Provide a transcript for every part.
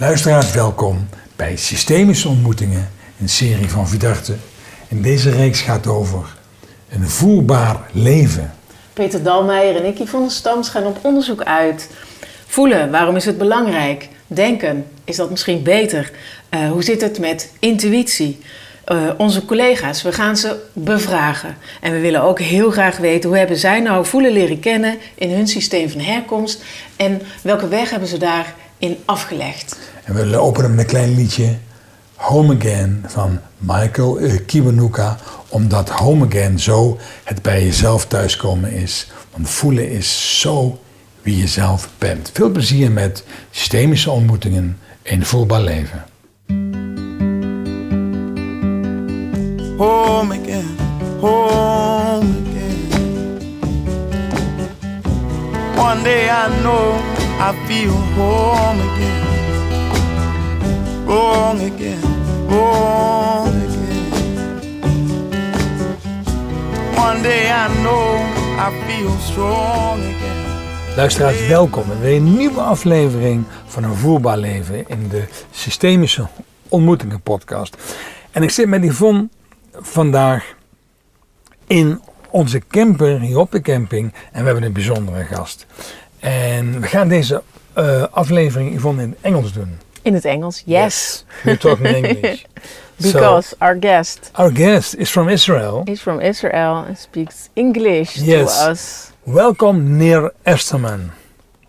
Luisteraars, welkom bij Systemische Ontmoetingen, een serie van Vidarte. En deze reeks gaat over een voelbaar leven. Peter Dalmeijer en ik, Yvonne Stams, gaan op onderzoek uit. Voelen, waarom is het belangrijk? Denken, is dat misschien beter? Uh, hoe zit het met intuïtie? Uh, onze collega's, we gaan ze bevragen. En we willen ook heel graag weten hoe hebben zij nou voelen leren kennen in hun systeem van herkomst en welke weg hebben ze daarin afgelegd. En we openen met een klein liedje Home Again van Michael Kiwanuka, omdat Home Again zo het bij jezelf thuiskomen is. Want voelen is zo wie je zelf bent. Veel plezier met systemische ontmoetingen in voelbaar leven. Home again, home again. One day I know I feel home again. Wrong again, wrong again. One day I know I feel strong again. Luisteraars, welkom bij een nieuwe aflevering van een voelbaar leven in de Systemische Ontmoetingen podcast. En ik zit met Yvonne vandaag in onze camper hier op de camping en we hebben een bijzondere gast. En we gaan deze uh, aflevering Yvonne in Engels doen. In het Engels, yes. yes. talk in English. because so, our guest. Our guest is from Israel. He's from Israel and speaks English yes. to us. Welcome, Nir Esterman.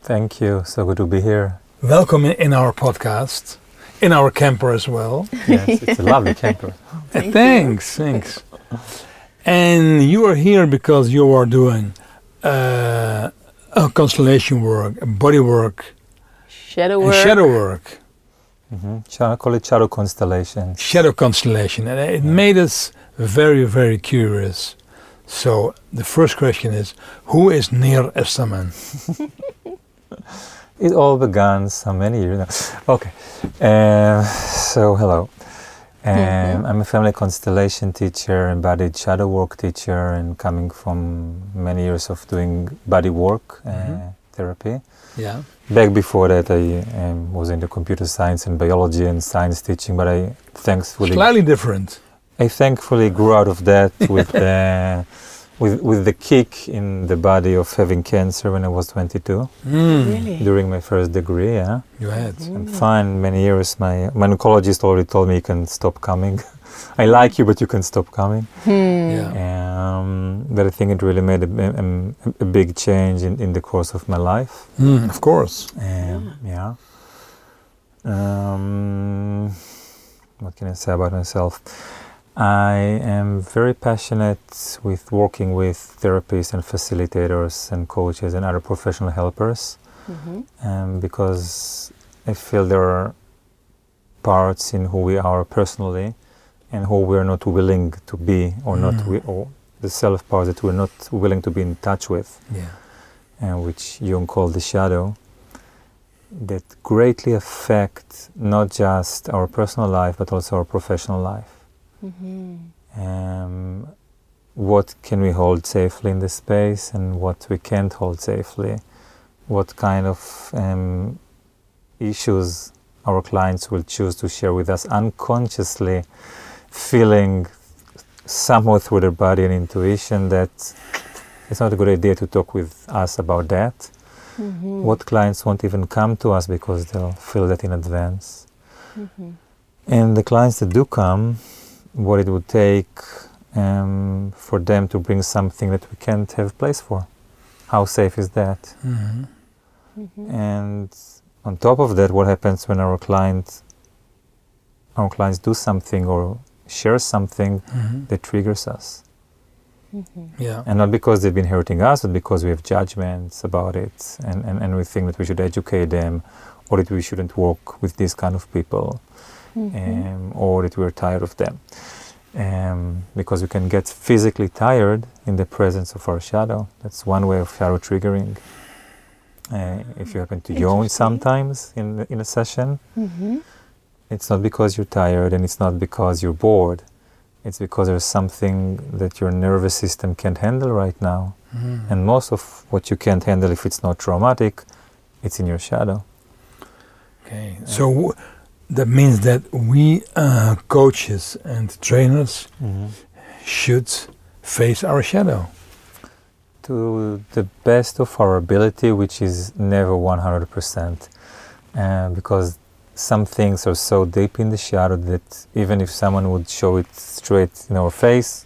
Thank you. So good to be here. Welcome in our podcast, in our camper as well. Yes, it's a lovely camper. Thank thanks, you. thanks. And you are here because you are doing uh, a constellation work, a body work, shadow work, shadow work. Mm-hmm. I call it shadow constellation. Shadow constellation, and it yeah. made us very, very curious. So the first question is, who is Nir Esterman? it all began so many years ago. Okay, um, so hello. Um, mm-hmm. I'm a family constellation teacher, embodied shadow work teacher, and coming from many years of doing body work uh, mm-hmm. therapy. Yeah. Back before that, I um, was into computer science and biology and science teaching, but I thankfully slightly different. I thankfully grew out of that with the with with the kick in the body of having cancer when I was 22. Mm. Really? During my first degree, yeah. You had. Mm. And fine, many years. My my oncologist already told me you can stop coming. I like you, but you can stop coming. Hmm. Yeah. Um, but I think it really made a, a, a big change in, in the course of my life. Mm, of course. Um, yeah. yeah. Um, what can I say about myself? I am very passionate with working with therapists and facilitators and coaches and other professional helpers mm-hmm. um, because I feel there are parts in who we are personally and who we're not willing to be or mm. not we, or the self part that we're not willing to be in touch with yeah. and which Jung called the shadow that greatly affect not just our personal life but also our professional life mm-hmm. um, what can we hold safely in this space and what we can't hold safely what kind of um, issues our clients will choose to share with us unconsciously feeling somehow through their body and intuition that it's not a good idea to talk with us about that. Mm-hmm. What clients won't even come to us because they'll feel that in advance. Mm-hmm. And the clients that do come, what it would take um, for them to bring something that we can't have place for. How safe is that? Mm-hmm. Mm-hmm. And on top of that, what happens when our client, our clients do something or share something mm-hmm. that triggers us. Mm-hmm. Yeah. And not because they've been hurting us, but because we have judgments about it and, and, and we think that we should educate them or that we shouldn't work with these kind of people mm-hmm. um, or that we're tired of them. Um, because we can get physically tired in the presence of our shadow. That's one way of shadow triggering. Uh, if you happen to yawn sometimes in, in a session, mm-hmm. It's not because you're tired and it's not because you're bored. It's because there's something that your nervous system can't handle right now. Mm. And most of what you can't handle, if it's not traumatic, it's in your shadow. Okay. So w- that means that we uh, coaches and trainers should face our shadow. to the best of our ability, which is never 100%. Uh, because some things are so deep in the shadow that even if someone would show it straight in our face,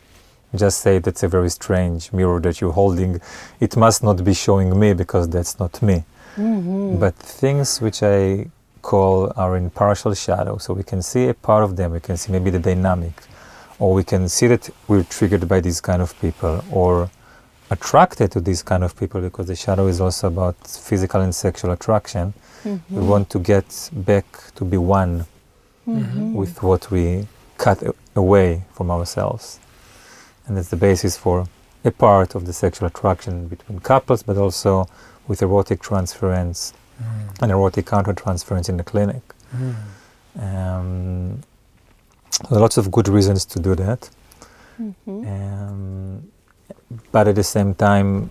just say that's a very strange mirror that you're holding. It must not be showing me because that's not me. Mm-hmm. But things which I call are in partial shadow, so we can see a part of them, we can see maybe the dynamic, or we can see that we're triggered by these kind of people, or attracted to these kind of people because the shadow is also about physical and sexual attraction. We want to get back to be one with what we cut a- away from ourselves. And that's the basis for a part of the sexual attraction between couples, but also with erotic transference and erotic countertransference in the clinic. Um, there are lots of good reasons to do that. Um, but at the same time,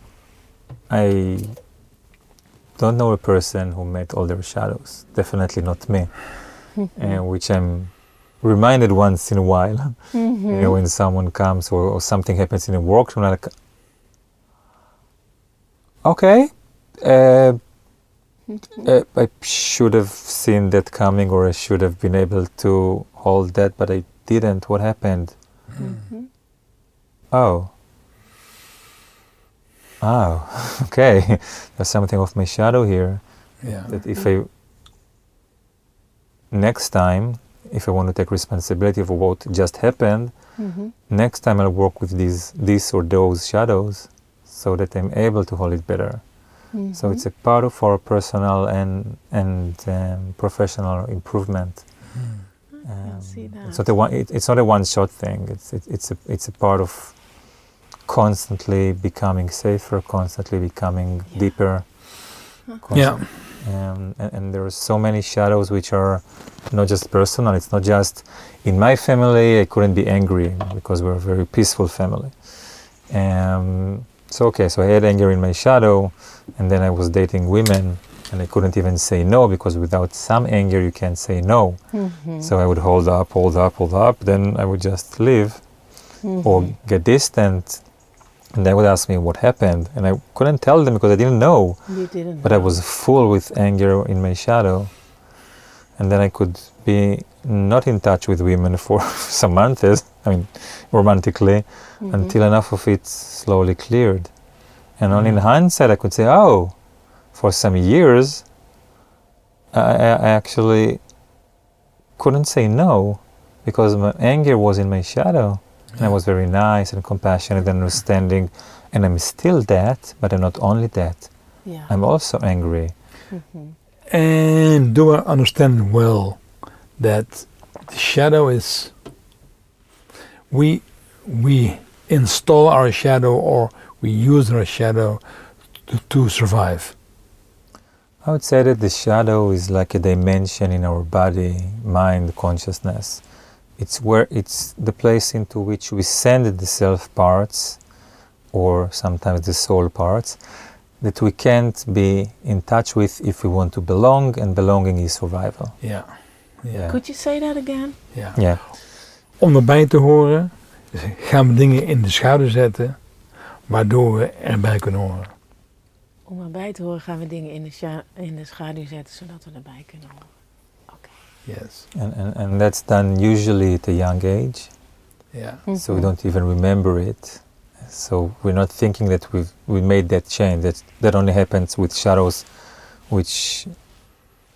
I don't know a person who met all their shadows. Definitely not me, uh, which I'm reminded once in a while. You know, when someone comes or, or something happens in a workshop, I'm like, okay, uh, uh, I should have seen that coming, or I should have been able to hold that, but I didn't. What happened? Oh. Oh, okay. There's something of my shadow here. Yeah. That if I next time, if I want to take responsibility for what just happened, next time I'll work with these this or those shadows, so that I'm able to hold it better. So it's a part of our personal and and um, professional improvement. Um, see that. It's not a one. It, it's not a one-shot thing. It's it, it's a it's a part of constantly becoming safer, constantly becoming Yeah. deeper. Yeah. Um, and, and there are so many shadows which are not just personal. It's not just in my family. I couldn't be angry because we're a very peaceful family. Um, so okay, so I had anger in my shadow, and then I was dating women, and I couldn't even say no because without some anger you can't say no. So I would hold up, hold up, hold up. Then I would just leave or get distant, and they would ask me what happened, and I couldn't tell them because I didn't know. You didn't. But I was full with anger in my shadow. And then I could be not in touch with women for some months, I mean, romantically, Mm-hmm. until enough of it slowly cleared. And only in hindsight, I could say, oh, for some years, I I actually couldn't say no because my anger was in my shadow. And I was very nice and compassionate and understanding. And I'm still that, but I'm not only that. Yeah. I'm also angry. Mm-hmm. And do I understand well that the shadow is we we install our shadow or we use our shadow to, to survive. I would say that the shadow is like a dimension in our body, mind, consciousness. It's where it's the place into which we send the self parts, or sometimes the soul parts, that we can't be in touch with if we want to belong, and belonging is survival. Ja. Ja. Could you say that again? ja. Yeah. Om erbij te horen gaan we dingen in de schaduw zetten waardoor we erbij kunnen horen. Om erbij te horen gaan we dingen in de, scha- in de schaduw zetten zodat we erbij kunnen horen. Yes. And, and, and that's done usually at a young age. Ja. so we don't even remember it. So we're not thinking that we've we made that change. That that only happens with shadows, which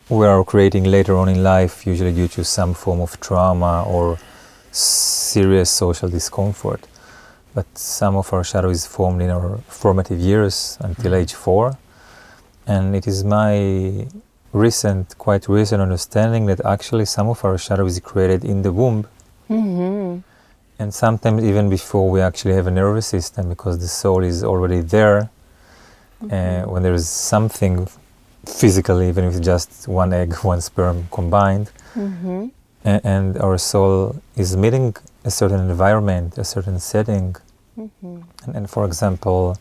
we are creating later on in life, usually due to some form of trauma or serious social discomfort. But some of our shadow is formed in our formative years until mm-hmm. age four, and it is my recent, quite recent understanding that actually some of our shadow is created in the womb Mm-hmm. and sometimes even before we actually have a nervous system because the soul is already there uh, when there is something physically even if it's just one egg one sperm combined Mm-hmm. a- and our soul is meeting a certain environment a certain setting Mm-hmm. and, and for example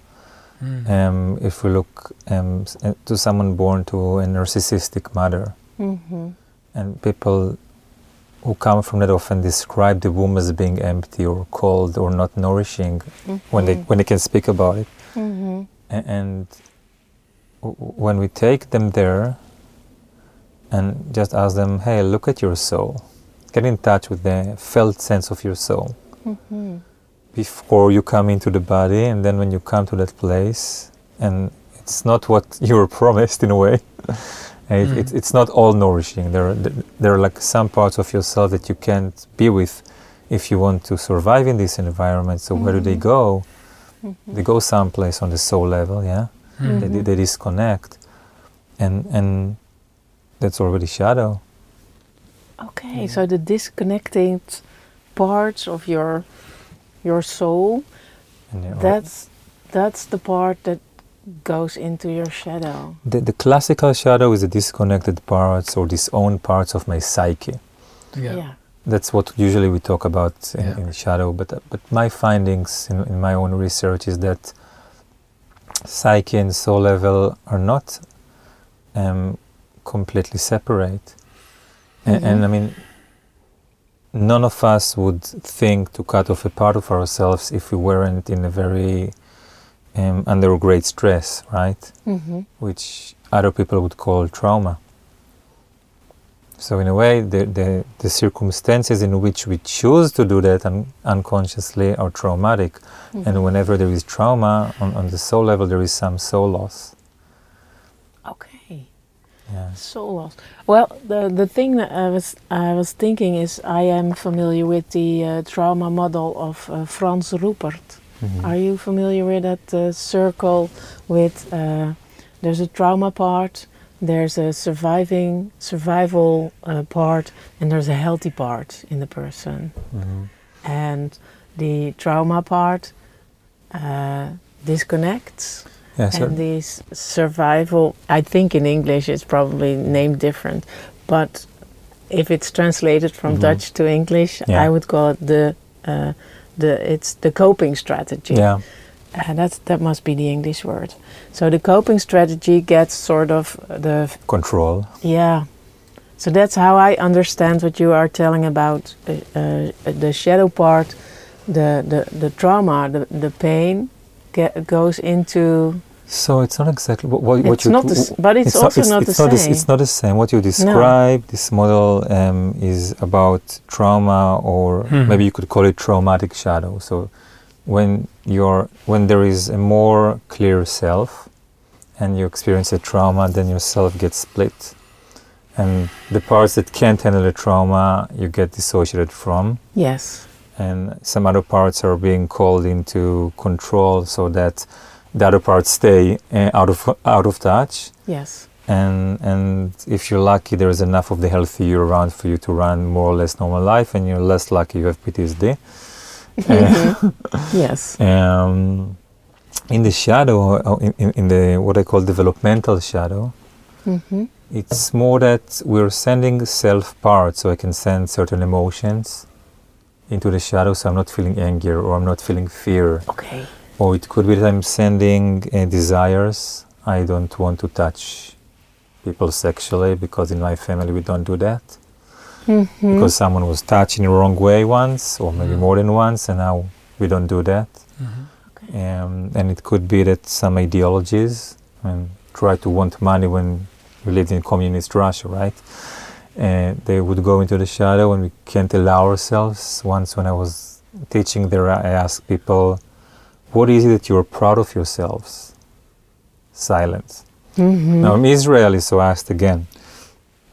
um, if we look um, uh, to someone born to a narcissistic mother Mm-hmm. And people who come from that often describe the womb as being empty or cold or not nourishing when they when they can speak about it. Mm-hmm. A- and w- w- when we take them there and just ask them, hey, look at your soul, get in touch with the felt sense of your soul Mm-hmm. Before you come into the body, and then when you come to that place, and it's not what you were promised in a way. It, Mm. it, it's not all nourishing. There, are, there are like some parts of yourself that you can't be with if you want to survive in this environment. So where do they go? They go someplace on the soul level, yeah. Mm. They, they disconnect, and and that's already shadow. Okay, so the disconnected parts of your your soul, And they're all- that's that's the part that goes into your shadow. the, the classical shadow is the disconnected parts or disowned parts of my psyche. Yeah. That's what usually we talk about in, Yeah. in shadow. But but my findings in, in my own research is that psyche and soul level are not um, completely separate. A- Mhm. And I mean, none of us would think to cut off a part of ourselves if we weren't in a very um, under great stress, right? Mm-hmm. which other people would call trauma. So in a way, the, the, the circumstances in which we choose to do that un- unconsciously are traumatic. Mm-hmm. And whenever there is trauma on, on the soul level, there is some soul loss. Yeah. Soul loss. Well, the the thing that I was I was thinking is I am familiar with the uh, trauma model of uh, Franz Ruppert. Mhm. Are you familiar with that uh, circle with uh, there's a trauma part, there's a surviving survival uh, part, and there's a healthy part in the person. Mhm. And the trauma part uh, disconnects, Yeah, so and the s- survival. I think in English it's probably named different, but if it's translated from Mhm. Dutch to English, Yeah. I would call it the uh, the it's the coping strategy. yeah, Uh, that's that must be the English word. So the coping strategy gets sort of the control. yeah. So that's how I understand what you are telling about uh, uh, the shadow part, the the, the trauma, the the pain get, goes into. So it's not exactly what, what, what It's you not the, s- but it's, also not the it's same. Not the, it's not the same. What you describe, this model um, is about trauma, or Mhm. maybe you could call it traumatic shadow. So when you're when there is a more clear self, and you experience a trauma, then your self gets split, and the parts that can't handle the trauma you get dissociated from, yes. and some other parts are being called into control so that the other parts stay uh, out of out of touch Yes. and and if you're lucky there's enough of the healthy you around for you to run more or less normal life and you're less lucky you have PTSD Uh, Yes. um, in the shadow uh, in, in, in the what I call developmental shadow hmm it's more that we're sending self parts so I can send certain emotions into the shadow so I'm not feeling anger or I'm not feeling fear Okay. Or it could be that I'm sending uh, desires. I don't want to touch people sexually because in my family we don't do that. Mm-hmm. Because someone was touched in the wrong way once, or maybe Mm. more than once, and now we don't do that. Mhm. Um, and it could be that some ideologies and try to want money when we lived in communist Russia, right? And they would go into the shadow, and we can't allow ourselves. Once, when I was teaching there, I asked people, "What is it that you're proud of yourselves?" Silence. Mm-hmm. Now I'm Israeli, so I asked again.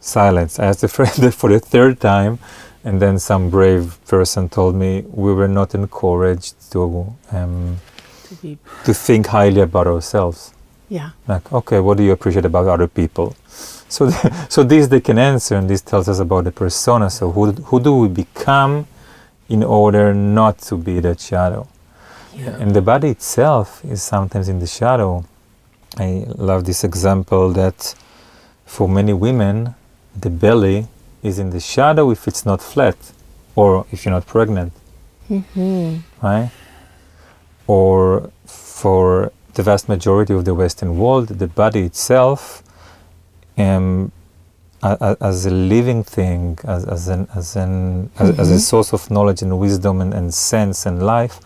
Silence. I asked the friend for the third time, and then some brave person told me we were not encouraged to um, to be. to think highly about ourselves. Yeah. Like, okay, what do you appreciate about other people? So, so this they can answer, and this tells us about the persona. So, who who do we become in order not to be that shadow? Yeah. And the body itself is sometimes in the shadow. I love this example that for many women, the belly is in the shadow if it's not flat or if you're not pregnant, Mm-hmm. right? Or for the vast majority of the Western world, the body itself um, as a living thing, as, as an as an as, as a source of knowledge and wisdom and, and sense and life.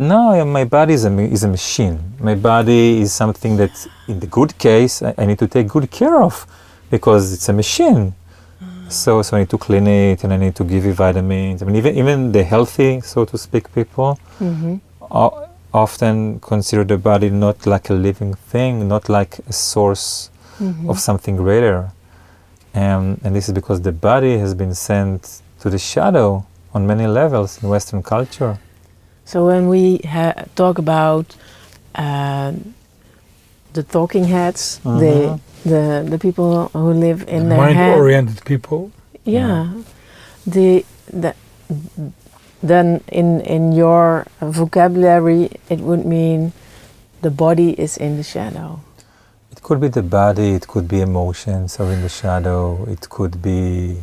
No, my body is a, is a machine. My body is something that, in the good case, I, I need to take good care of because it's a machine. So, so I need to clean it and I need to give it vitamins. I mean, even, even the healthy, so to speak, people Mm-hmm. o- often consider the body not like a living thing, not like a source Mm-hmm. of something greater. Um, and this is because the body has been sent to the shadow on many levels in Western culture. So when we ha- talk about uh, the talking heads, the, the the people who live in their Mind-oriented people. yeah, the the then in in your vocabulary it would mean the body is in the shadow. It could be the body, it could be emotions are in the shadow, it could be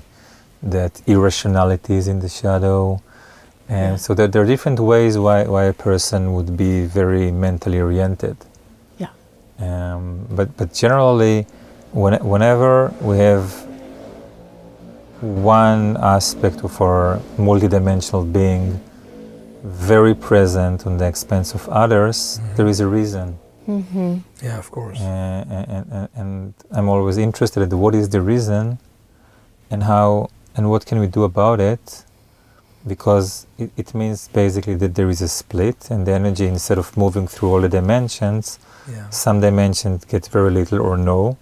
that irrationality is in the shadow. And Yeah. so there, there are different ways why, why a person would be very mentally oriented. Yeah. Um, but, but generally, when, whenever we have one aspect of our multidimensional being very present on the expense of others, there is a reason. Mm-hmm. Yeah, of course. Uh, and, and, and I'm always interested in what is the reason and how and what can we do about it because it, it means basically that there is a split and the energy instead of moving through all the dimensions Yeah. some dimensions get very little or no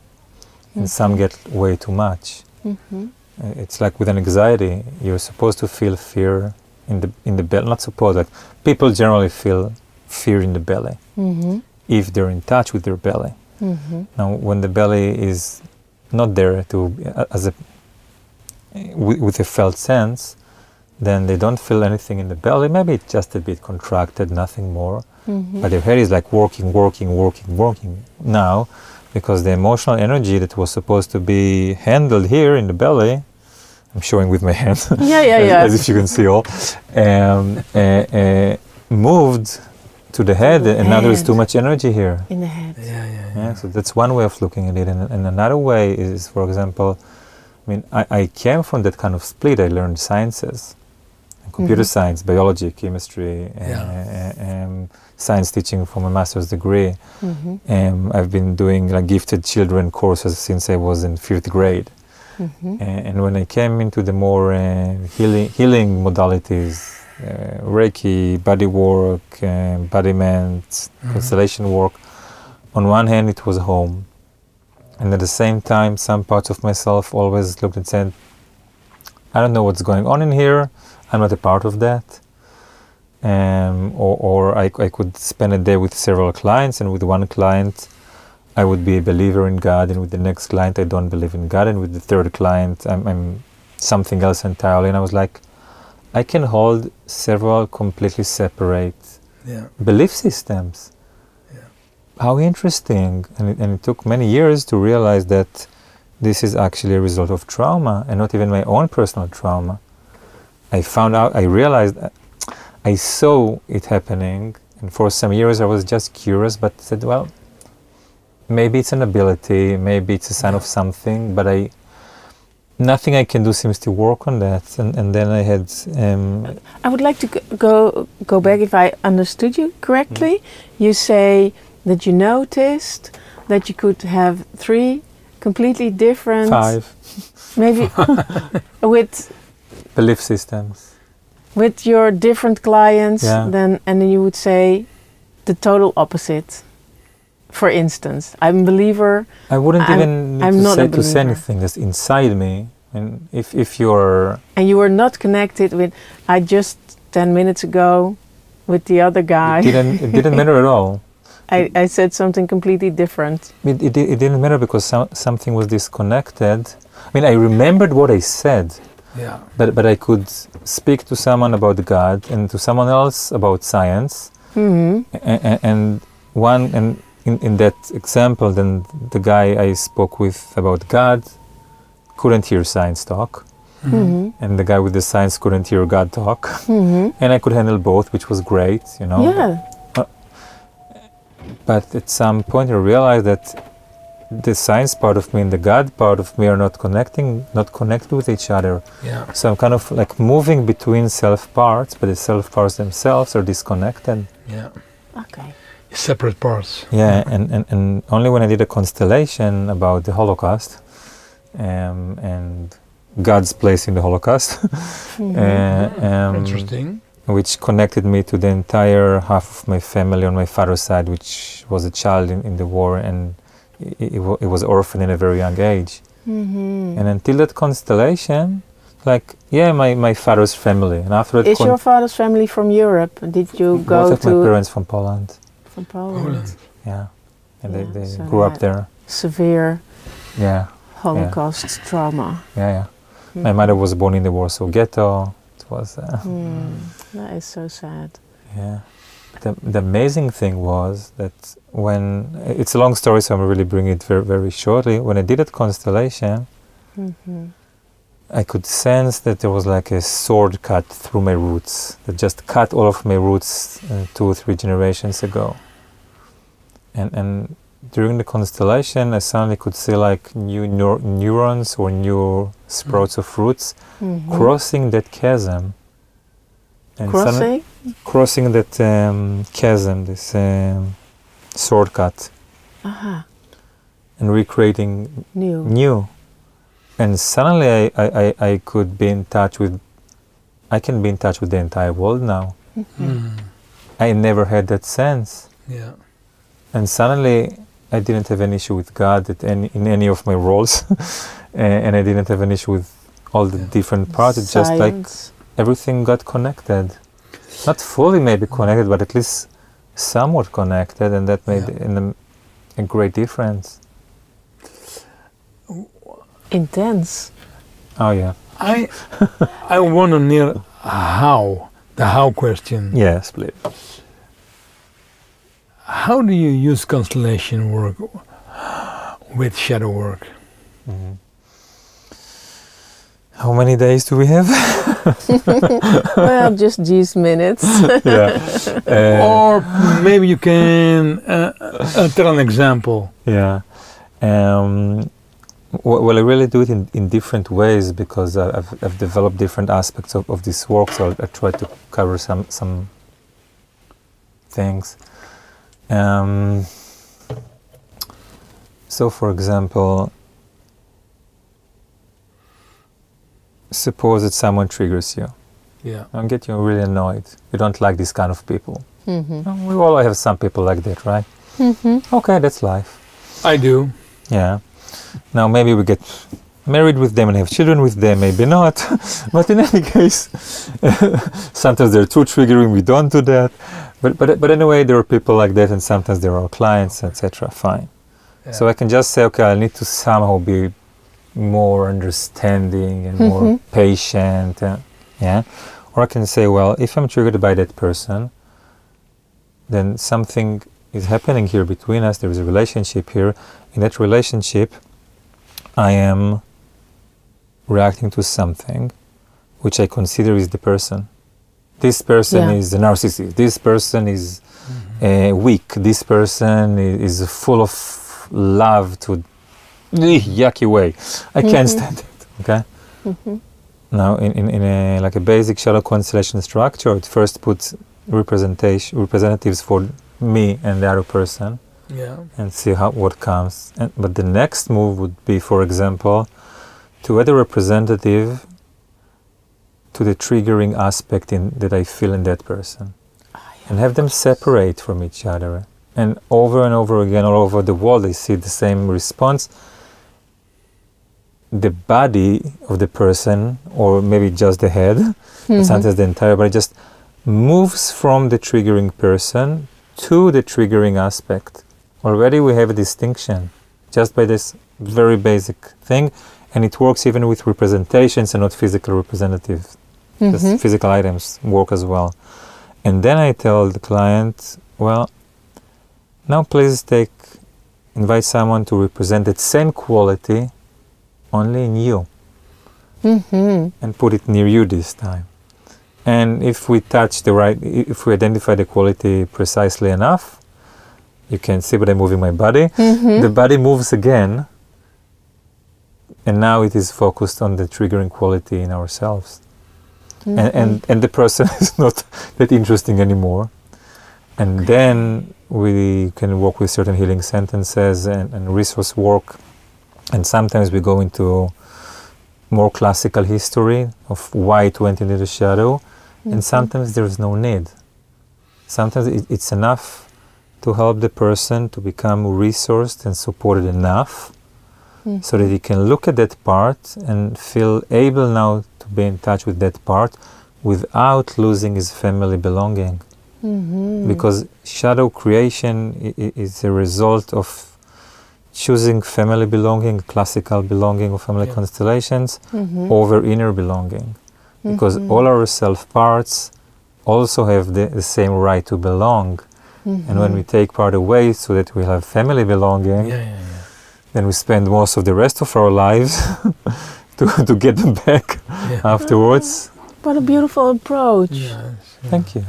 and some get way too much Mm-hmm. Uh, it's like with an anxiety you're supposed to feel fear in the in the belly not supposed like people generally feel fear in the belly Mm-hmm. if they're in touch with their belly Mm-hmm. Now, when the belly is not there to uh, as a with, with a felt sense, then they don't feel anything in the belly. Maybe it's just a bit contracted, nothing more. Mm-hmm. But their head is like working, working, working, working now, because the emotional energy that was supposed to be handled here in the belly, I'm showing with my hand, Yeah, yeah, as, yeah. as if you can see all, um, uh, uh, moved to the head, the and now there is too much energy here. in the head. Yeah, yeah, yeah. Yeah, so that's one way of looking at it. And, and another way is, for example, I mean, I, I came from that kind of split. I learned sciences, computer Mhm. science, biology, chemistry, Yeah. um, science teaching for my master's degree. Mm-hmm. Um, I've been doing like gifted children courses since I was in fifth grade. Mm-hmm. And when I came into the more uh, healing, healing modalities, uh, Reiki, body work, uh, embodiment, Mhm. constellation work, on one hand it was home, and at the same time, some parts of myself always looked and said, "I don't know what's going on in here. I'm not a part of that." Um, or or I, I could spend a day with several clients, and with one client, I would be a believer in God, and with the next client, I don't believe in God, and with the third client, I'm, I'm something else entirely. And I was like, I can hold several completely separate Yeah. belief systems. Yeah. How interesting. And it, and it took many years to realize that this is actually a result of trauma and not even my own personal trauma. I found out, I realized, I saw it happening, and for some years I was just curious, but said, well, maybe it's an ability, maybe it's a sign of something, but I, nothing I can do seems to work on that. And, and then I had, um, I would like to go go back if I understood you correctly. You say that you noticed that you could have three completely different, five maybe with belief systems. with your different clients. Yeah. Then and then you would say the total opposite. For instance, I'm a believer. I wouldn't I'm- even need I'm to, not say, to say anything that's inside me. And if, if you're, and you were not connected with I just 10 minutes ago with the other guy it didn't, it didn't matter at all. I, I said something completely different It, it, it didn't matter because some, something was disconnected. I mean, I remembered what I said, Yeah. but, but I could speak to someone about God and to someone else about science. hmm And, and one, and in, in that example, then the guy I spoke with about God couldn't hear science talk. hmm and the guy with the science couldn't hear God talk, hmm and I could handle both, which was great, you know. yeah But at some point, I realized that the science part of me and the God part of me are not connecting, not connected with each other. Yeah. So I'm kind of like moving between self parts, but the self parts themselves are disconnected. Yeah. Okay. Separate parts. Yeah, and, and, and only when I did a constellation about the Holocaust um, and God's place in the Holocaust, uh, um, Interesting. which connected me to the entire half of my family on my father's side, which was a child in, in the war and it, it, was orphaned in a very young age. Mm-hmm. And until that constellation, like, yeah, my, my father's family. And after that, Is your father's family from Europe? Did you go both of my parents from Poland. from Poland? Poland. Yeah. And Yeah, they, they so grew up there. Severe Yeah, Holocaust trauma. yeah, yeah. My Mhm. mother was born in the Warsaw Ghetto. It was, uh, Hmm. That is so sad. yeah. The, the amazing thing was that when it's a long story, so I'm really bringing it very, very shortly. When I did that constellation, hmm I could sense that there was like a sword cut through my roots that just cut all of my roots uh, two or three generations ago. And and during the constellation, I suddenly could see like new neur- neurons or new sprouts of roots Mhm. crossing that chasm. And suddenly- Crossing? crossing that um, chasm, this um, sword cut, Aha. and recreating New. new. And suddenly I, I, I, I could be in touch with, I can be in touch with the entire world now. Mm. I never had that sense. Yeah. And suddenly I didn't have an issue with God at any, in any of my roles. and and I didn't have an issue with all the Yeah. different parts. It's just like Science. Everything got connected. Not fully maybe connected, but at least somewhat connected. And that made Yeah. an, a great difference. Intense. Oh, yeah. I I want to near how the how question. Yes, please. How do you use constellation work with shadow work? Mhm. How many days do we have? well, just these minutes. yeah. Uh, or maybe you can uh, uh, tell an example. yeah. Um, well, I really do it in, in different ways because I- I've, I've developed different aspects of, of this work, so I'll, I try to cover some some things. Um, so, for example, suppose that someone triggers you Yeah. and get you really annoyed. You don't like this kind of people. hmm Uh, We all have some people like that, right? hmm Okay, that's life. I do. Yeah. Now maybe we get married with them and have children with them, maybe not. but in any case, sometimes they're too triggering. We don't do that. But but but anyway, there are people like that, and sometimes there are clients, etc. Fine. So I can just say, okay, I need to somehow be more understanding and more Mhm. patient. uh, yeah. Or I can say, well, if I'm triggered by that person, then something is happening here between us. There is a relationship here. In that relationship, I am reacting to something which I consider is the person. This person Yeah. is a narcissist. This person is uh, weak. This person i- is full of love to yucky way. I can't Mhm. stand it. Okay. hmm Now, in, in, in a like a basic shadow constellation structure, it first puts representation representatives for me and the other person, Yeah. and see how what comes. And, but the next move would be, for example, to add a representative to the triggering aspect in that I feel in that person, and have them separate from each other. And over and over again, all over the world, they see the same response. The body of the person, or maybe just the head, Mm-hmm. sometimes the entire body just moves from the triggering person to the triggering aspect. Already we have a distinction just by this very basic thing, and it works even with representations and not physical representatives. Mhm. physical items work as well. And then I tell the client, well, now please take, invite someone to represent that same quality only in you hmm and put it near you this time. And if we touch the right, if we identify the quality precisely enough, You can see, but I'm moving my body. Mm-hmm. The body moves again, and now it is focused on the triggering quality in ourselves. Mm-hmm. And, and and the person is not that interesting anymore. And then we can work with certain healing sentences and, and resource work. And sometimes we go into more classical history of why it went into the shadow. Mm-hmm. And sometimes there's no need. Sometimes it, it's enough to help the person to become resourced and supported enough Mm-hmm. so that he can look at that part and feel able now to be in touch with that part without losing his family belonging. Mm-hmm. Because shadow creation is a result of choosing family belonging, classical belonging or family Yeah. constellations, Mm-hmm. over inner belonging. Because Mhm. all our self parts also have the, the same right to belong. And when we take part away so that we have family belonging, Yeah, yeah, yeah. then we spend most of the rest of our lives to, to get them back Yeah. afterwards. What a beautiful approach. Yes, yeah. Thank you.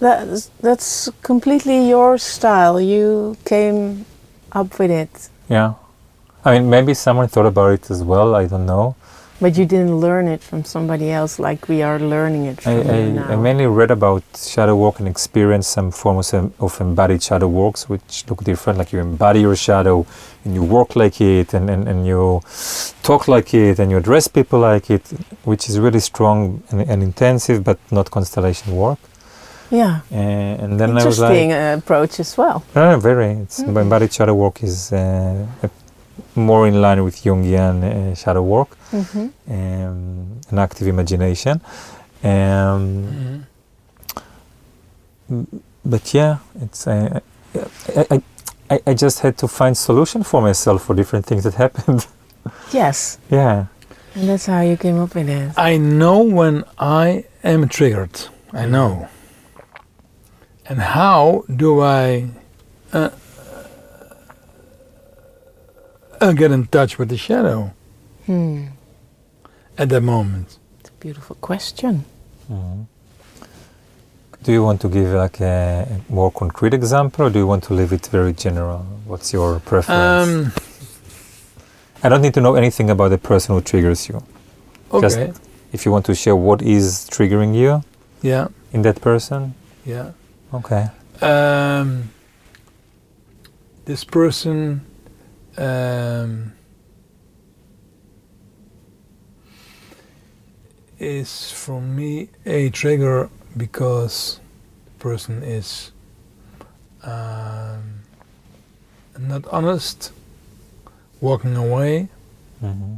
That's, that's completely your style. You came up with it, Yeah. I mean, maybe someone thought about it as well. I don't know. but you didn't learn it from somebody else like we are learning it I, from you I, now. I mainly read about shadow work and experienced some forms of, of embodied shadow works, which look different. Like you embody your shadow and you work like it and, and, and you talk like it and you address people like it, which is really strong and, and intensive, but not constellation work. Yeah, And, and then I was like, interesting uh, approach as well. No, no, very. It's Mhm. embodied shadow work is uh, uh, more in line with Jungian uh, shadow work Mm-hmm. um, and active imagination. Um, Mhm. but yeah, it's uh, I, I, I, I just had to find solution for myself for different things that happened. Yes, yeah. and that's how you came up with it. I know when I am triggered. I know. And how do I uh, uh, get in touch with the shadow Hmm. at that moment? It's a beautiful question. Mhm. Do you want to give like a more concrete example, or do you want to leave it very general? What's your preference? Um, I don't need to know anything about the person who triggers you. Just- okay. If you want to share what is triggering you Yeah. in that person, Yeah. Okay. Um, this person um, is for me a trigger because the person is um, not honest, walking away, hmm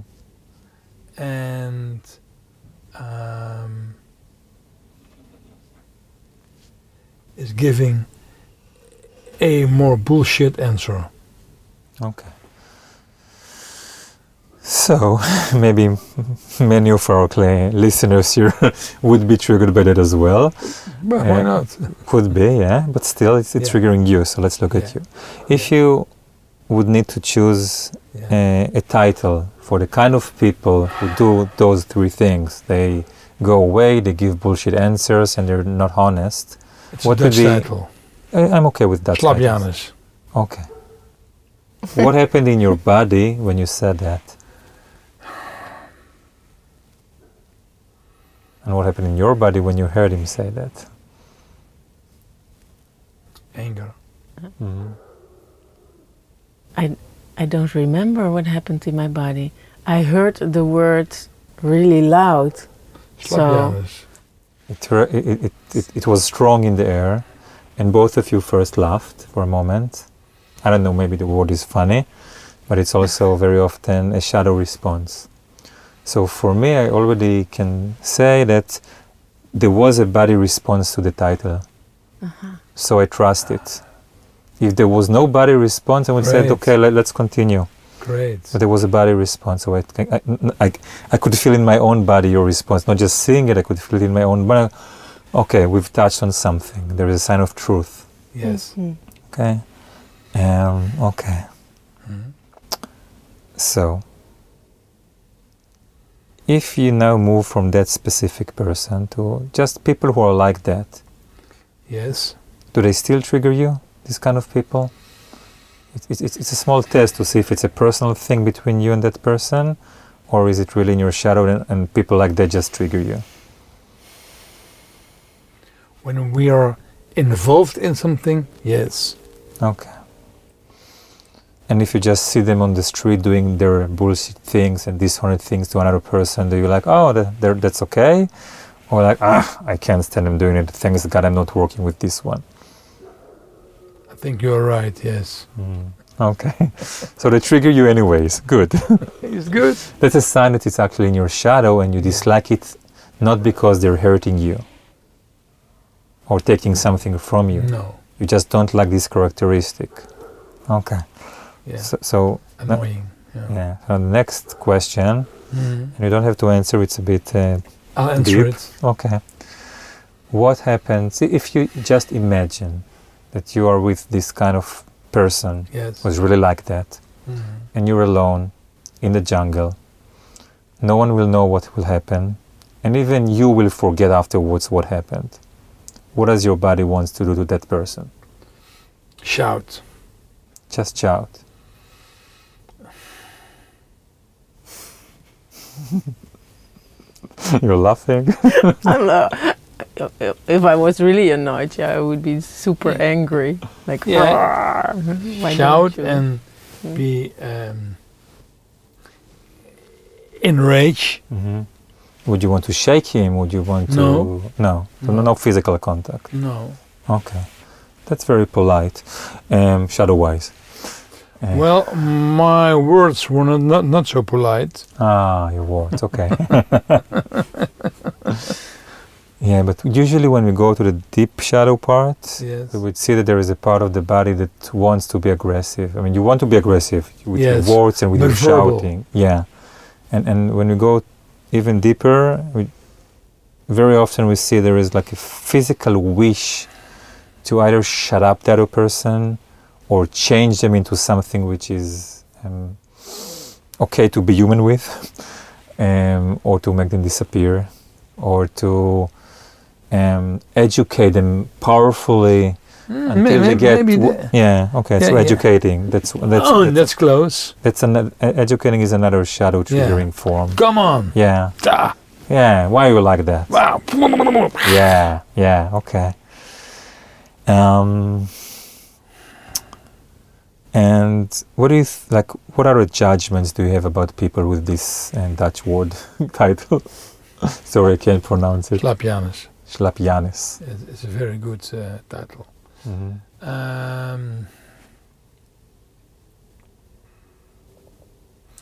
and um, is giving a more bullshit answer. Okay. So maybe many of our listeners here would be triggered by that as well. But why Uh, not? Could be, yeah. But still, it's, it's Yeah. triggering you. So let's look at you. If you would need to choose Yeah. a, a title for the kind of people who do those three things, they go away, they give bullshit answers, and they're not honest. It's what a would be- title. I, I'm okay with that. Slap titles. Janus. Okay. what happened in your body when you said that? And what happened in your body when you heard him say that? Anger. Mhm. I, I don't remember what happened in my body. I heard the words really loud. Slap So- Janus. It, it, it, it, was strong in the air, and both of you first laughed for a moment. I don't know, maybe the word is funny, but it's also very often a shadow response. So for me, I already can say that there was a body response to the title. Uh-huh. So I trust it. If there was no body response, I would say, okay, let, let's continue. Great. But there was a body response, so I, I, I, I could feel in my own body your response, not just seeing it, I could feel it in my own body. Okay, we've touched on something. There is a sign of truth. Yes. Mhm. Okay. Um, okay. Mhm. So, if you now move from that specific person to just people who are like that, Yes. do they still trigger you? these kind of people? It's, it's, it's a small test to see if it's a personal thing between you and that person, or is it really in your shadow and, and people like that just trigger you? When we are involved in something, yes. Okay. And if you just see them on the street doing their bullshit things and dishonest things to another person, do you like, oh, that, that's okay? Or like, ah, I can't stand them doing it. Thanks God I'm not working with this one. I think you're right, yes. Okay. so they trigger you anyways. Good. It's good. That's a sign that it's actually in your shadow and you dislike it not because they're hurting you or taking something from you. No. You just don't like this characteristic. Okay. Yeah. So, so Annoying. Yeah. yeah. So the next question, Mhm. and you don't have to answer. It's a bit uh, I'll answer deep. it. Okay. What happens if you just imagine that you are with this kind of person Yes. who's really like that, Mhm. and you're alone in the jungle? No one will know what will happen, and even you will forget afterwards what happened. What does your body wants to do to that person? Shout. Just shout. You're laughing. I'm, uh, if I was really annoyed, yeah, I would be super angry. Like, Yeah. Shout and Mm. be um, enraged. hmm Would you want to shake him? Would you want to? No. No. No. no physical contact. No. Okay. That's very polite. Um, shadow-wise. Uh, Well, my words were not, not, not so polite. Ah, your words. Okay. yeah, but usually when we go to the deep shadow part, Yes. we would see that there is a part of the body that wants to be aggressive. I mean, you want to be aggressive with Yes, your words and with your shouting. Yeah, and and when we go even deeper, we, very often we see there is like a physical wish to either shut up the other person or change them into something which is um, okay to be human with, um, or to make them disappear, or to um, educate them powerfully Mm, until may- they get maybe w- yeah okay Yeah, so yeah. educating that's that's oh, that's, that's close. that's an educating is another shadow Yeah. triggering form Come on. yeah Ah, yeah why you like that wow. yeah yeah okay um and what do you th- like what other judgments do you have about people with this uh, dutch word title sorry i can't pronounce it Slapjanus. Schlapianis. It's, a very good uh, title. Um,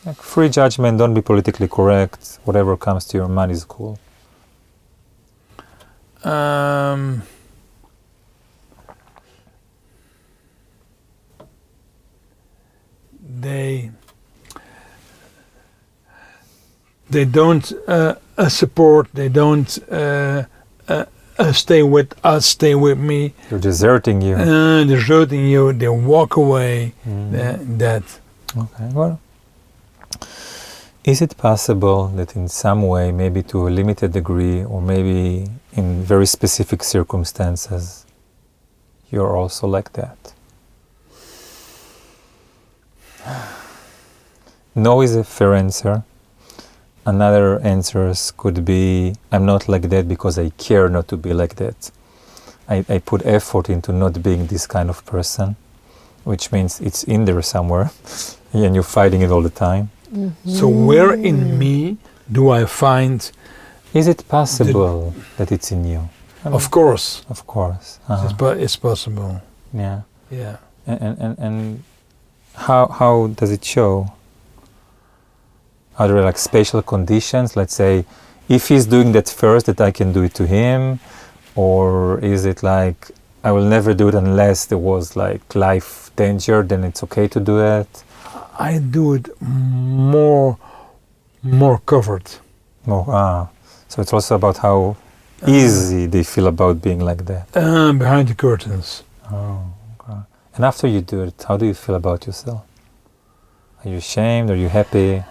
Like free judgment, don't be politically correct. Whatever comes to your mind is cool. um, they they don't uh, uh, support. They don't uh, uh, uh, stay with us. Stay with me. They're deserting you. Uh, they're hurting you. They walk away. Mm. That, that Okay, well, is it possible that in some way, maybe to a limited degree, or maybe in very specific circumstances, you're also like that? No is a fair answer. Another answers could be I'm not like that because I care not to be like that. I, I put effort into not being this kind of person, which means it's in there somewhere and you're fighting it all the time. So where in me do I find? Is it possible that it's in you? I mean, Of course, of course. Uh-huh. it's, po- it's possible. Yeah. Yeah. And, and, and, and how, how does it show? Are there like special conditions? Let's say, if he's doing that first, that I can do it to him, or is it like I will never do it unless there was like life danger? Then it's okay to do it. I do it more, more covered. Oh, ah, so it's also about how easy they feel about being like that. Uh, behind the curtains. Oh, okay. And after you do it, how do you feel about yourself? Are you ashamed? Are you happy?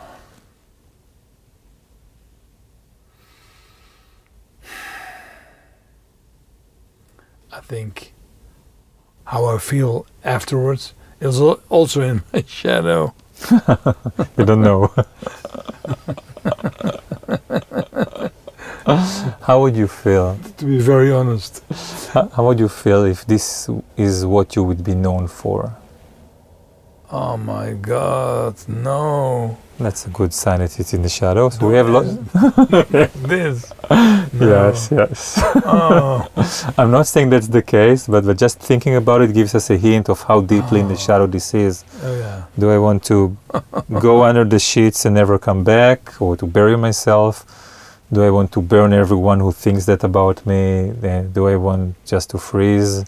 Think how I feel afterwards is also in my shadow. You don't know. how would you feel? To be very honest, How, would you feel if this is what you would be known for? oh my God, no! That's a good sign that it's in the shadows. We have lots. this. No. Yes, yes. Oh, I'm not saying that's the case, but, but just thinking about it gives us a hint of how deeply in the shadow this is. oh yeah. Do I want to go under the sheets and never come back, or to bury myself? Do I want to burn everyone who thinks that about me? Do I want just to freeze?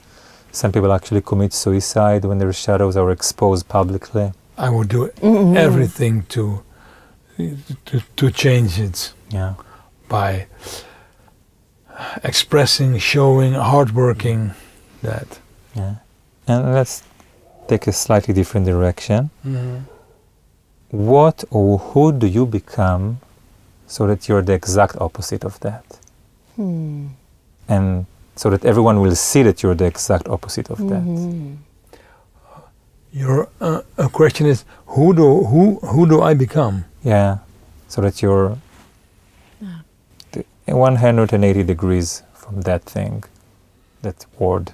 Some people actually commit suicide when their shadows are exposed publicly. I would do Mm-hmm. everything to, to to change it Yeah. by expressing, showing, hardworking that. Yeah. And let's take a slightly different direction. What or who do you become so that you're the exact opposite of that? Hmm. And so that everyone will see that you're the exact opposite of that. Mm-hmm. Your uh, question is who do who who do I become? Yeah. So that you're the 180 degrees from that thing, that word.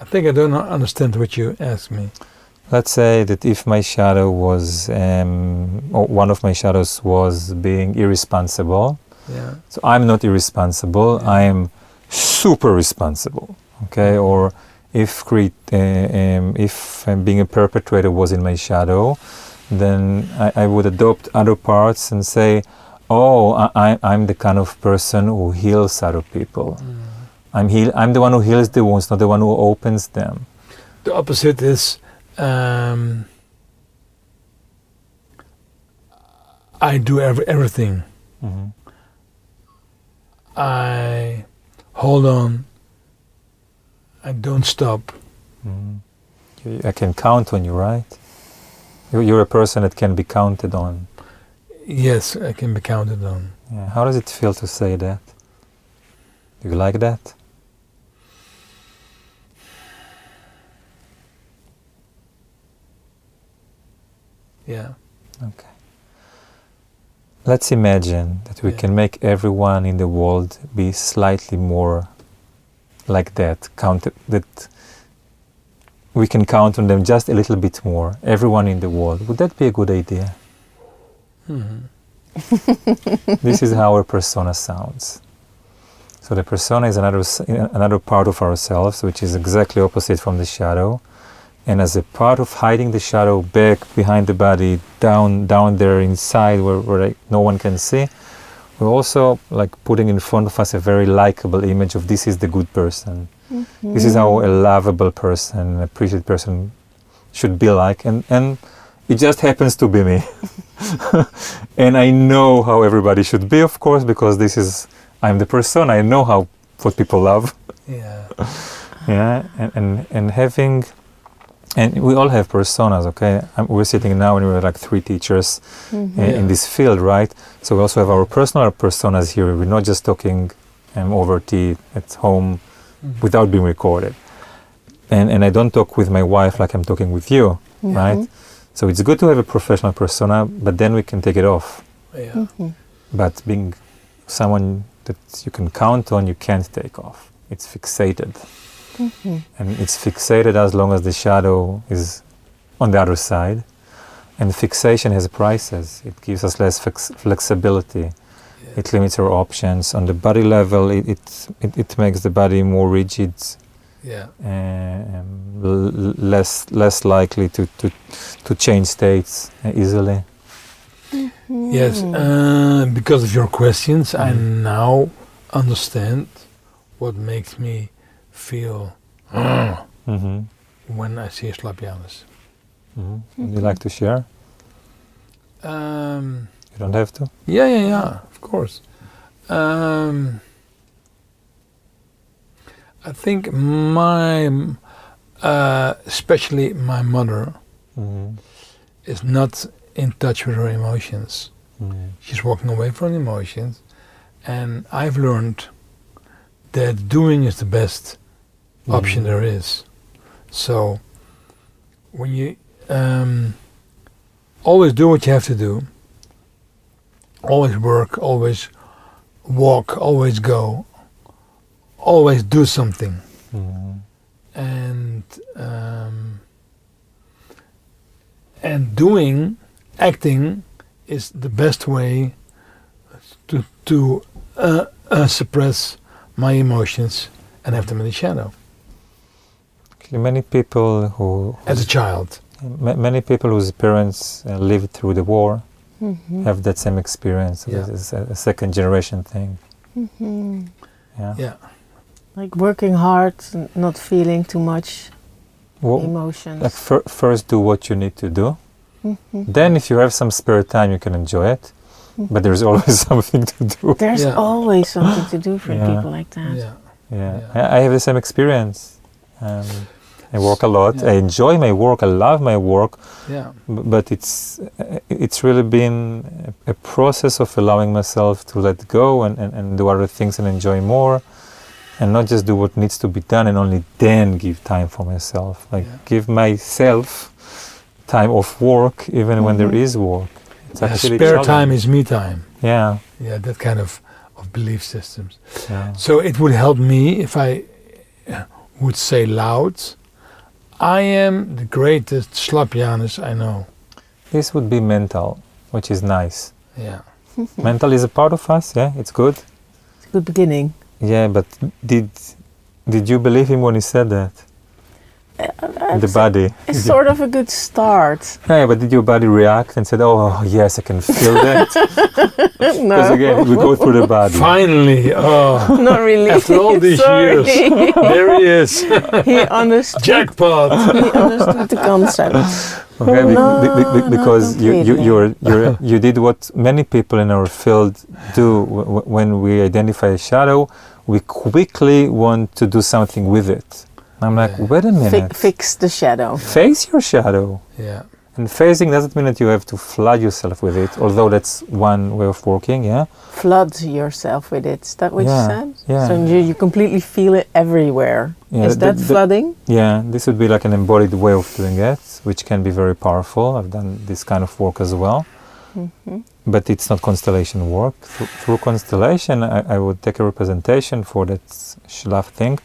I think I don't understand what you ask me. Let's say that if my shadow was, um, or one of my shadows was being irresponsible, Yeah. So I'm not irresponsible. Yeah. I'm super responsible. Okay, or if cre- uh, um, if um, being a perpetrator was in my shadow, then I, I would adopt other parts and say, "Oh, I, I'm the kind of person who heals other people. I'm heal. I'm the one who heals the wounds, not the one who opens them." The opposite is um, I do every, everything. Mhm. I hold on. I don't stop. You- I can count on you, right? You- You're a person that can be counted on. Yes, I can be counted on. Yeah. How does it feel to say that? Do you like that? Yeah. Okay. Let's imagine that we Yeah. can make everyone in the world be slightly more like that. counted that we can count on them just a little bit more. Everyone in the world. Would that be a good idea? Mhm. this is how our persona sounds. So the persona is another another part of ourselves, which is exactly opposite from the shadow. And as a part of hiding the shadow back behind the body, down down there inside where, where like, no one can see, we're also like putting in front of us a very likable image of this is the good person. This is how a lovable person, an appreciated person should be like. And, and it just happens to be me. and I know how everybody should be, of course, because this is I'm the person. I know how what people love. Yeah. Yeah, and and, and having, and we all have personas. Okay, Um, we're sitting now and we're like three teachers Mm-hmm. uh, in Yeah. this field, right? So we also have our personal personas here. We're not just talking um, over tea at home Mhm. without being recorded. And and I don't talk with my wife like I'm talking with you, right? So it's good to have a professional persona, but then we can take it off. Yeah. Mm-hmm. But being someone that you can count on, you can't take off. It's fixated. Mm-hmm. And it's fixated as long as the shadow is on the other side. And fixation has prices. It gives us less flex- flexibility. Yeah. It limits our options. On the body level, it, it, it, it makes the body more rigid, Yeah. um, l- l- less less likely to, to, to change states uh, easily. Yes. Uh, because of your questions, I now understand what makes me feel "Ah," hmm when I see Slapjanus. hmm Would you like to share? Um, You don't have to. yeah, yeah, yeah. Of course. Um, I think my, uh, especially my mother, hmm is not in touch with her emotions. hmm She's walking away from emotions, and I've learned that doing is the best option there is. So when you um, always do what you have to do, always work, always walk, always go, always do something, Mhm. and um, and doing, acting, is the best way to to uh, uh, suppress my emotions and have them in the shadow. Many people who As a child, ma- many people whose parents uh, lived through the war Mhm. have that same experience. Yeah. It's a, a second generation thing. Mhm. Yeah. yeah, Like working hard, n- not feeling too much Well, emotions. like fir- first do what you need to do. Mhm. Then, if you have some spare time, you can enjoy it. But there's always something to do. There's Yeah. always something to do for Yeah. people like that. yeah, Yeah, Yeah. I I have the same experience. Um, I work a lot. Yeah. I enjoy my work. I love my work. yeah, But it's it's really been a, process of allowing myself to let go and, and, and do other things and enjoy more, and not just do what needs to be done and only then give time for myself. Like Yeah. give myself time off work even when there Mhm. is work. It's Yeah, actually spare time is me time. Yeah. Yeah, that kind of of belief systems. yeah. So it would help me if I would say loud, I am the greatest Slapjanus I know. This would be mental, which is nice. Yeah. mental is a part of us. Yeah, it's good. It's a good beginning. Yeah, but did did you believe him when he said that? The body. it's sort of a good start. Yeah, but did your body react and said, "Oh yes, I can feel that"? Because no, again, we go through the body. Finally, oh, not really. After all these Sorry. years. there he is. he understood. Jackpot. He understood the concept. Okay, be- No, be- be- be- not because you you you're, you're, you did what many people in our field do w- w- when we identify a shadow. We quickly want to do something with it. I'm like, Yeah. wait a Fi- minute. fix the shadow. Face your shadow. Yeah. And facing doesn't mean that you have to flood yourself with it, although that's one way of working, yeah? Flood yourself with it. Is that what Yeah, you said? yeah. So you, you completely feel it everywhere. Yeah, Is th- that th- flooding? Yeah, this would be like an embodied way of doing it, which can be very powerful. I've done this kind of work as well. hmm But it's not constellation work. Through, through constellation, I, I would take a representation for that shlav thing.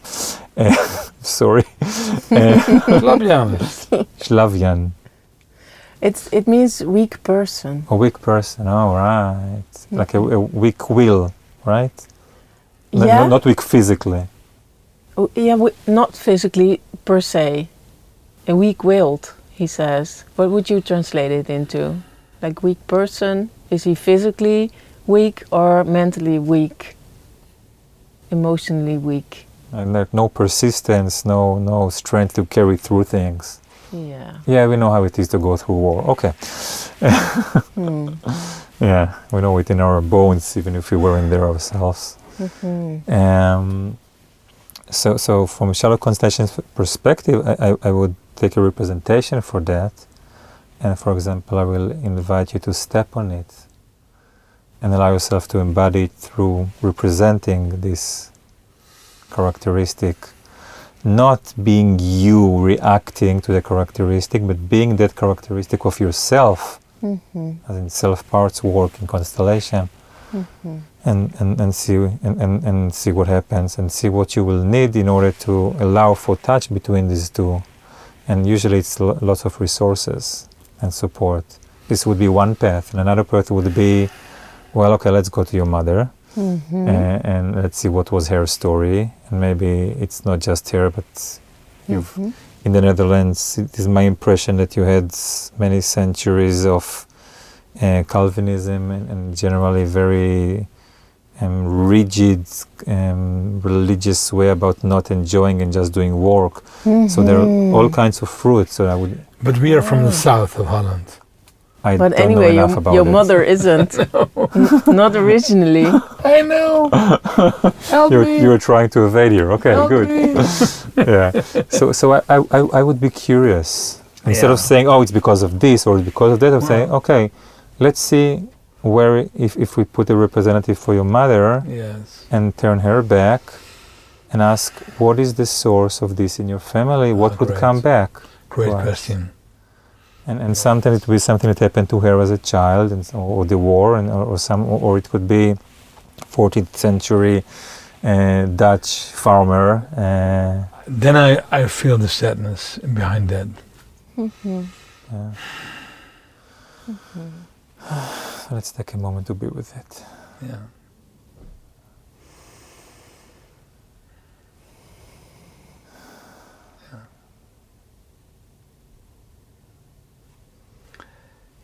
Uh, sorry. Uh, Slapjanus. Shlavian, It's it means weak person. a weak person. Oh, right. Like a, a weak will, right? No- no- yeah. not weak physically. Oh, yeah. W- not physically per se. A weak-willed, he says. What would you translate it into? Like weak person? Is he physically weak or mentally weak? Emotionally weak. And like no persistence, no no strength to carry through things. Yeah. Yeah, we know how it is to go through war. Okay. Hmm. Yeah, we know it in our bones, even if we weren't there ourselves. Mhm. Um, so, so from shadow constellation perspective, I, I, I would take a representation for that, and for example, I will invite you to step on it, and allow yourself to embody it through representing this characteristic, not being you reacting to the characteristic, but being that characteristic of yourself, Mhm. as in self parts work in constellation. Mhm. and, and, and see and, and, and see what happens and see what you will need in order to allow for touch between these two. And usually it's lo- lots of resources and support. This would be one path. And another path would be well okay let's go to your mother Mhm. uh, and let's see what was her story and maybe it's not just her but you've Mhm. in the Netherlands, it is my impression that you had many centuries of uh, Calvinism and, and generally very um, rigid um, religious way about not enjoying and just doing work. So there are all Mhm. kinds of fruits. So I would, But we are from the south of Holland. I But don't anyway, know enough your, about your it. mother isn't. Not originally. I know. Help You're, me. you're trying to evade here. Okay, Help good. me. yeah. So, so I, I, I I would be curious instead of saying, "Oh, it's because of this or it's because of that." I'm saying, "Okay, let's see where if if we put a representative for your mother Yes. and turn her back, and ask what is the source of this in your family what Ah, would come back Great Right. question. And, and sometimes it will be something that happened to her as a child and or the war and or, or some or, or it could be 14th century uh, Dutch farmer uh, Then I, I feel the sadness behind that. Mm-hmm. yeah. So let's take a moment to be with it Yeah.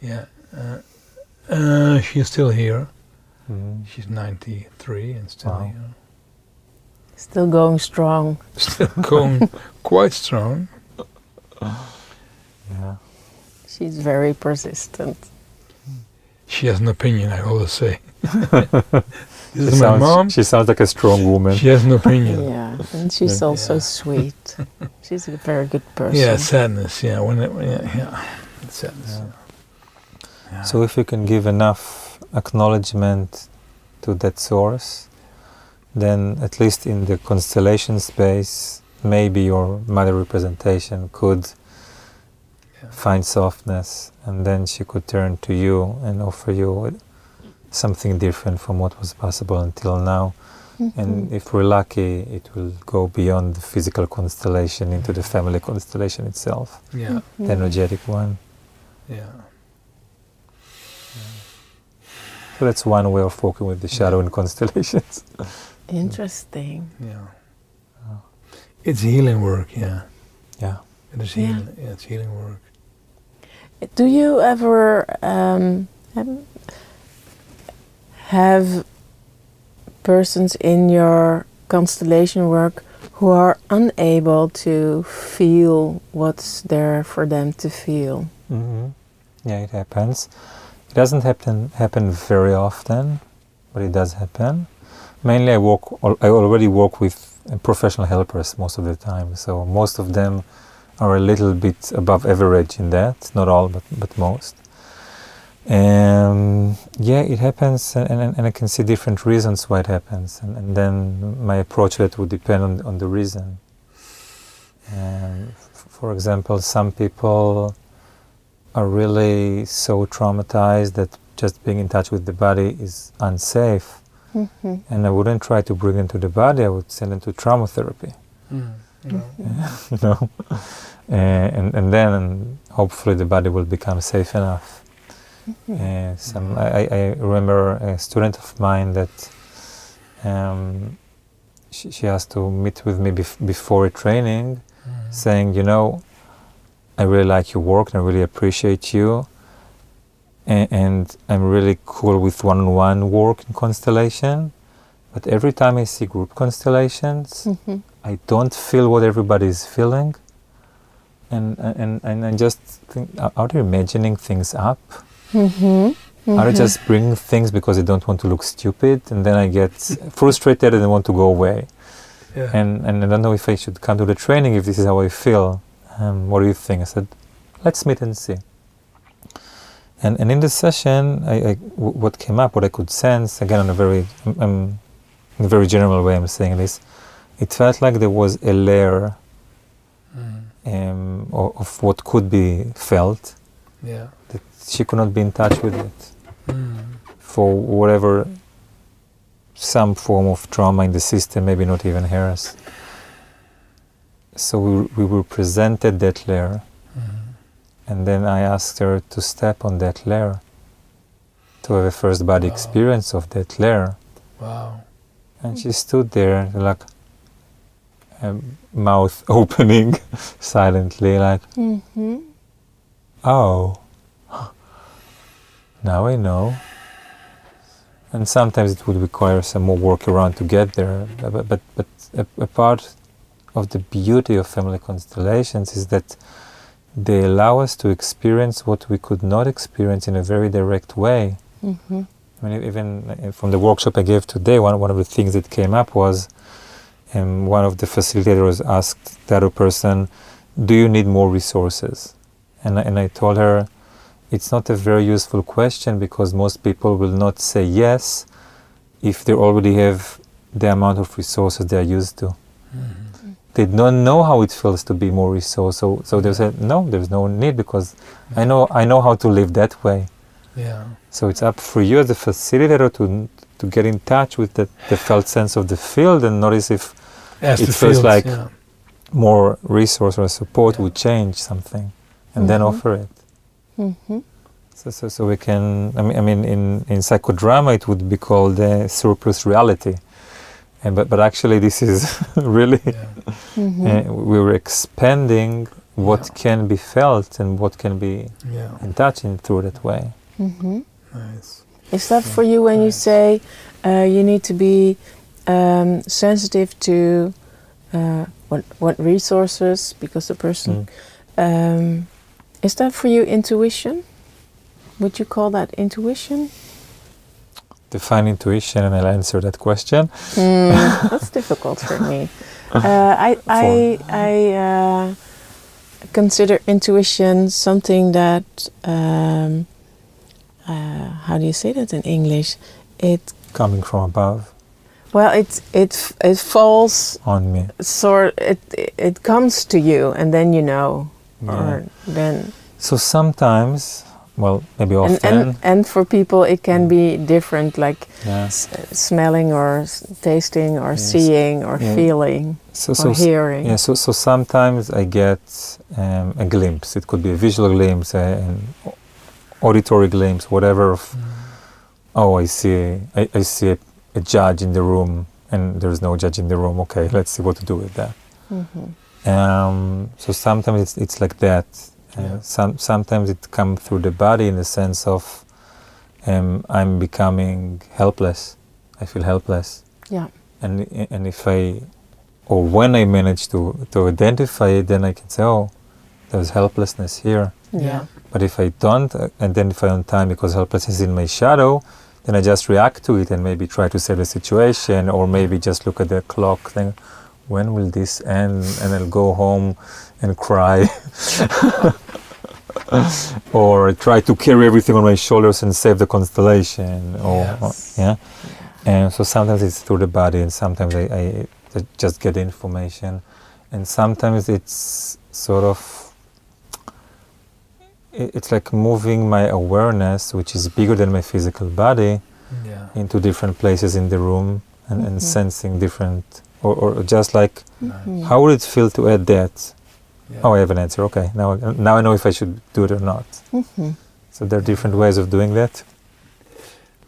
Yeah. Uh, uh, she's still here. Mhm. She's 93 and still Wow. here. Still going strong. Still going quite strong. yeah She's very persistent. She has an opinion, I always say. she this is my sounds, mom. she sounds like a strong woman She has an opinion. Yeah, and she's also sweet. She's a very good person. Yeah, sadness. Yeah, when it, yeah, yeah. It's sadness. Yeah. Yeah. Yeah. So if you can give enough acknowledgement to that source, then at least in the constellation space, maybe your mother representation could Yeah. find softness, and then she could turn to you and offer you something different from what was possible until now. Mm-hmm. And if we're lucky, it will go beyond the physical constellation into the family constellation itself, yeah, the energetic one. yeah. So that's one way of working with the shadow in constellations. Interesting. Yeah. It's healing work, yeah. yeah. It is healing. Yeah, it's healing work. Do you ever um, um, have persons in your constellation work who are unable to feel what's there for them to feel? Mm -hmm. Yeah, it happens. It doesn't happen happen very often, but it does happen. Mainly, I work. I already work with professional helpers most of the time. So most of them are a little bit above average in that. Not all, but but most. Um, yeah, it happens, and, and, and I can see different reasons why it happens, and, and then my approach to it would depend on on the reason. For example, some people are really so traumatized that just being in touch with the body is unsafe. Mm-hmm. And I wouldn't try to bring them to the body, I would send them to trauma therapy, Mm. you know. Uh, and, and then hopefully the body will become safe enough. Uh, some, I, I- I remember a student of mine that um, she, she has to meet with me bef- before a training Mm. saying, you know, I really like your work and I really appreciate you. And, and I'm really cool with one on one work in constellation. But every time I see group constellations, Mm-hmm. I don't feel what everybody is feeling. And, and, and I just think, are are they imagining things up? Mm-hmm. Are they just bringing things because they don't want to look stupid? And then I get frustrated and I want to go away. Yeah. and and I don't know if I should come to the training if this is how I feel. Um, what do you think? I said, let's meet and see. And and in this session, I, I what came up, what I could sense again in a very um, um, in a very general way, I'm saying this. It felt like there was a layer Mm. um, of, of what could be felt Yeah. that she could not be in touch with it Mm. for whatever some form of trauma in the system, maybe not even hers. So we, we were presented that layer, Mm. and then I asked her to step on that layer, to have a first body Wow. experience of that layer. Wow. And she stood there, like, um, mouth opening silently, like, Mm-hmm. Oh, now I know. And sometimes it would require some more work around to get there. But, but, but a, a part of the beauty of family constellations is that they allow us to experience what we could not experience in a very direct way. Mm-hmm. I mean, even uh, from the workshop I gave today, one, one of the things that came up was um, one of the facilitators asked the other person, Do you need more resources? And, and I told her, It's not a very useful question because most people will not say yes if they already have the amount of resources they are used to. They don't know how it feels to be more resourced. So, so they said, no, there's no need because I know I know how to live that way. Yeah. So it's up for you as a facilitator to to get in touch with the, the felt sense of the field and notice if As It feels fields, like- yeah. more resource or support would change something, and then Mhm. offer it. hmm So, so, so we can. I mean, I mean, in, in psychodrama, it would be called uh, surplus reality, and but but actually, this is really Yeah. hmm uh, we were expanding what Yeah. can be felt and what can be Yeah. in touch in through that way. hmm Nice. Is that for you when you say uh, you need to be um, sensitive to uh, what what resources because the person Mm. um, is that for you intuition? Would you call that intuition? Define intuition, and I'll answer that question. Hmm, that's difficult for me. Uh, I I I uh, consider intuition something that um, uh, how do you say that in English? It Coming from above well it it it falls on me. sort it it comes to you and then you know Yeah. or then So sometimes, well, maybe and, often, and and for people it can be different like yeah. smelling or s- tasting or Yes. seeing or Yeah. feeling So, so or hearing Yeah, so, so sometimes I get um, a glimpse. It could be a visual glimpse, an auditory glimpse, whatever. Of, oh, I see, I, I see a, a judge in the room, and there's no judge in the room. Okay, let's see what to do with that. Mhm. Um, so sometimes it's, it's like that. Uh, Yeah. some, sometimes it comes through the body in the sense of um, I'm becoming helpless. I feel helpless yeah and and if I or when I manage to to identify it, then I can say, oh, there's helplessness here. yeah But if I don't uh, identify on time because helplessness is in my shadow, then I just react to it and maybe try to save the situation, or maybe just look at the clock, think, when will this end? And I'll go home and cry. or I try to carry everything on my shoulders and save the constellation. Or, or- Yes. yeah. And so sometimes it's through the body, and sometimes I, I ju- just get information, and sometimes it's sort of i- it's like moving my awareness, which is bigger than my physical body, Yeah. into different places in the room and, and Mhm. sensing different, or, or just like, Mhm. how would it feel to add that? Yeah. Oh, I have an answer. Okay, now I- now I know if I should do it or not. Mhm. So there are different ways of doing that.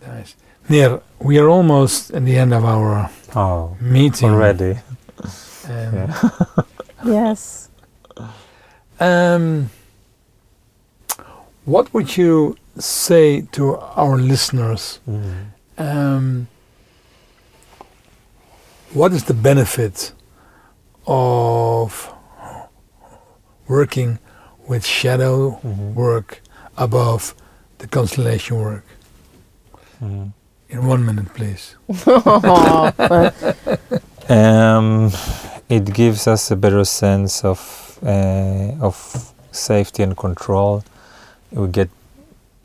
Nice. Nir, we are almost at the end of our Oh, meeting. already. Um, Yeah. yes Um, what would you say to our listeners? Mm. Um, what is the benefit of working with shadow Mhm. work above the constellation work? Mhm. In one minute, please. Oh, Um, it gives us a better sense of uh, of safety and control. We get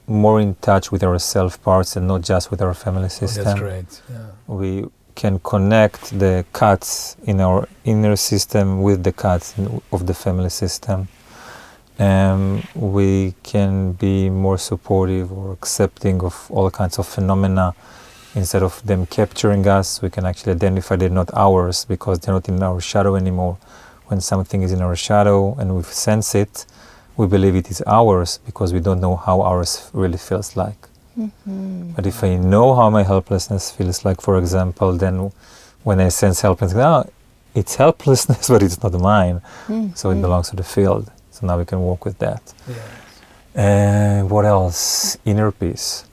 more in touch with our self parts and not just with our family Oh, system. that's great. Yeah. We can connect the cuts in our inner system with the cuts of the family system. Um, we can be more supportive or accepting of all kinds of phenomena instead of them capturing us, we can actually identify they're not ours because they're not in our shadow anymore. When something is in our shadow and we sense it, we believe it is ours because we don't know how ours really feels like. Mhm. But if I know how my helplessness feels like, for example, then when I sense helplessness, oh, it's helplessness, but it's not mine, so it Mhm. belongs to the field. So now we can work with that. Yeah. And what else? Inner peace.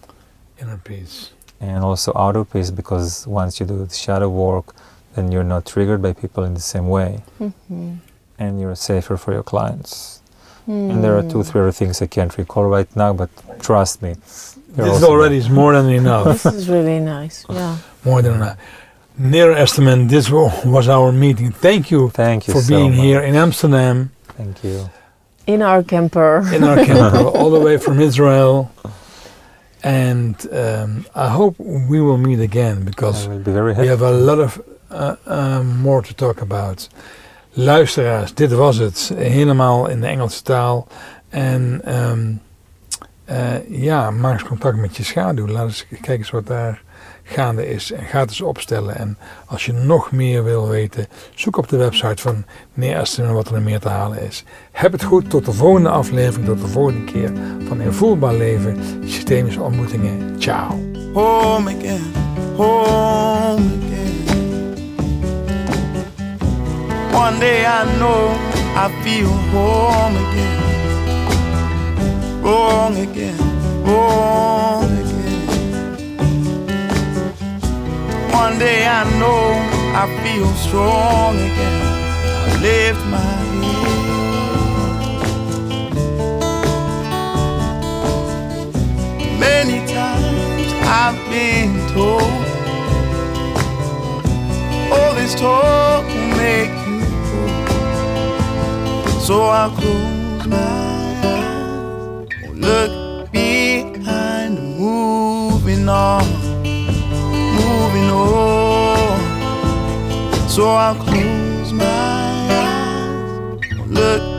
Inner peace. and also outer peace because once you do the shadow work then you're not triggered by people in the same way Mhm. and you're safer for your clients and there are two three other things i can't recall right now but trust me they're This also already is more than enough. This is really nice. Yeah. more than enough. Nir Esterman, this was our meeting. Thank you thank you for so being much. here in Amsterdam, thank you In our camper. in our camper, all the way from Israel. And um, I hope we will meet again because be very we have a lot of uh, uh, more to talk about. Luisteraars, dit was het. Helemaal in de Engelse taal. En ehm, eh, ja, maak eens contact met je schaduw. Laat eens kijken eens wat daar gaande is. En ga het eens opstellen. En als je nog meer wil weten, zoek op de website van meneer Esten wat er meer te halen is. Heb het goed. Tot de volgende aflevering. Tot de volgende keer van Invoelbaar Leven. Systemische ontmoetingen. Ciao. home again, home again. One day I know I feel home again, wrong again, wrong again. One day I know I feel strong again. I lift my head. Many times I've been told all this talk will make you old. So I'll close my eyes, look behind, moving on, moving on. So I'll close my eyes, look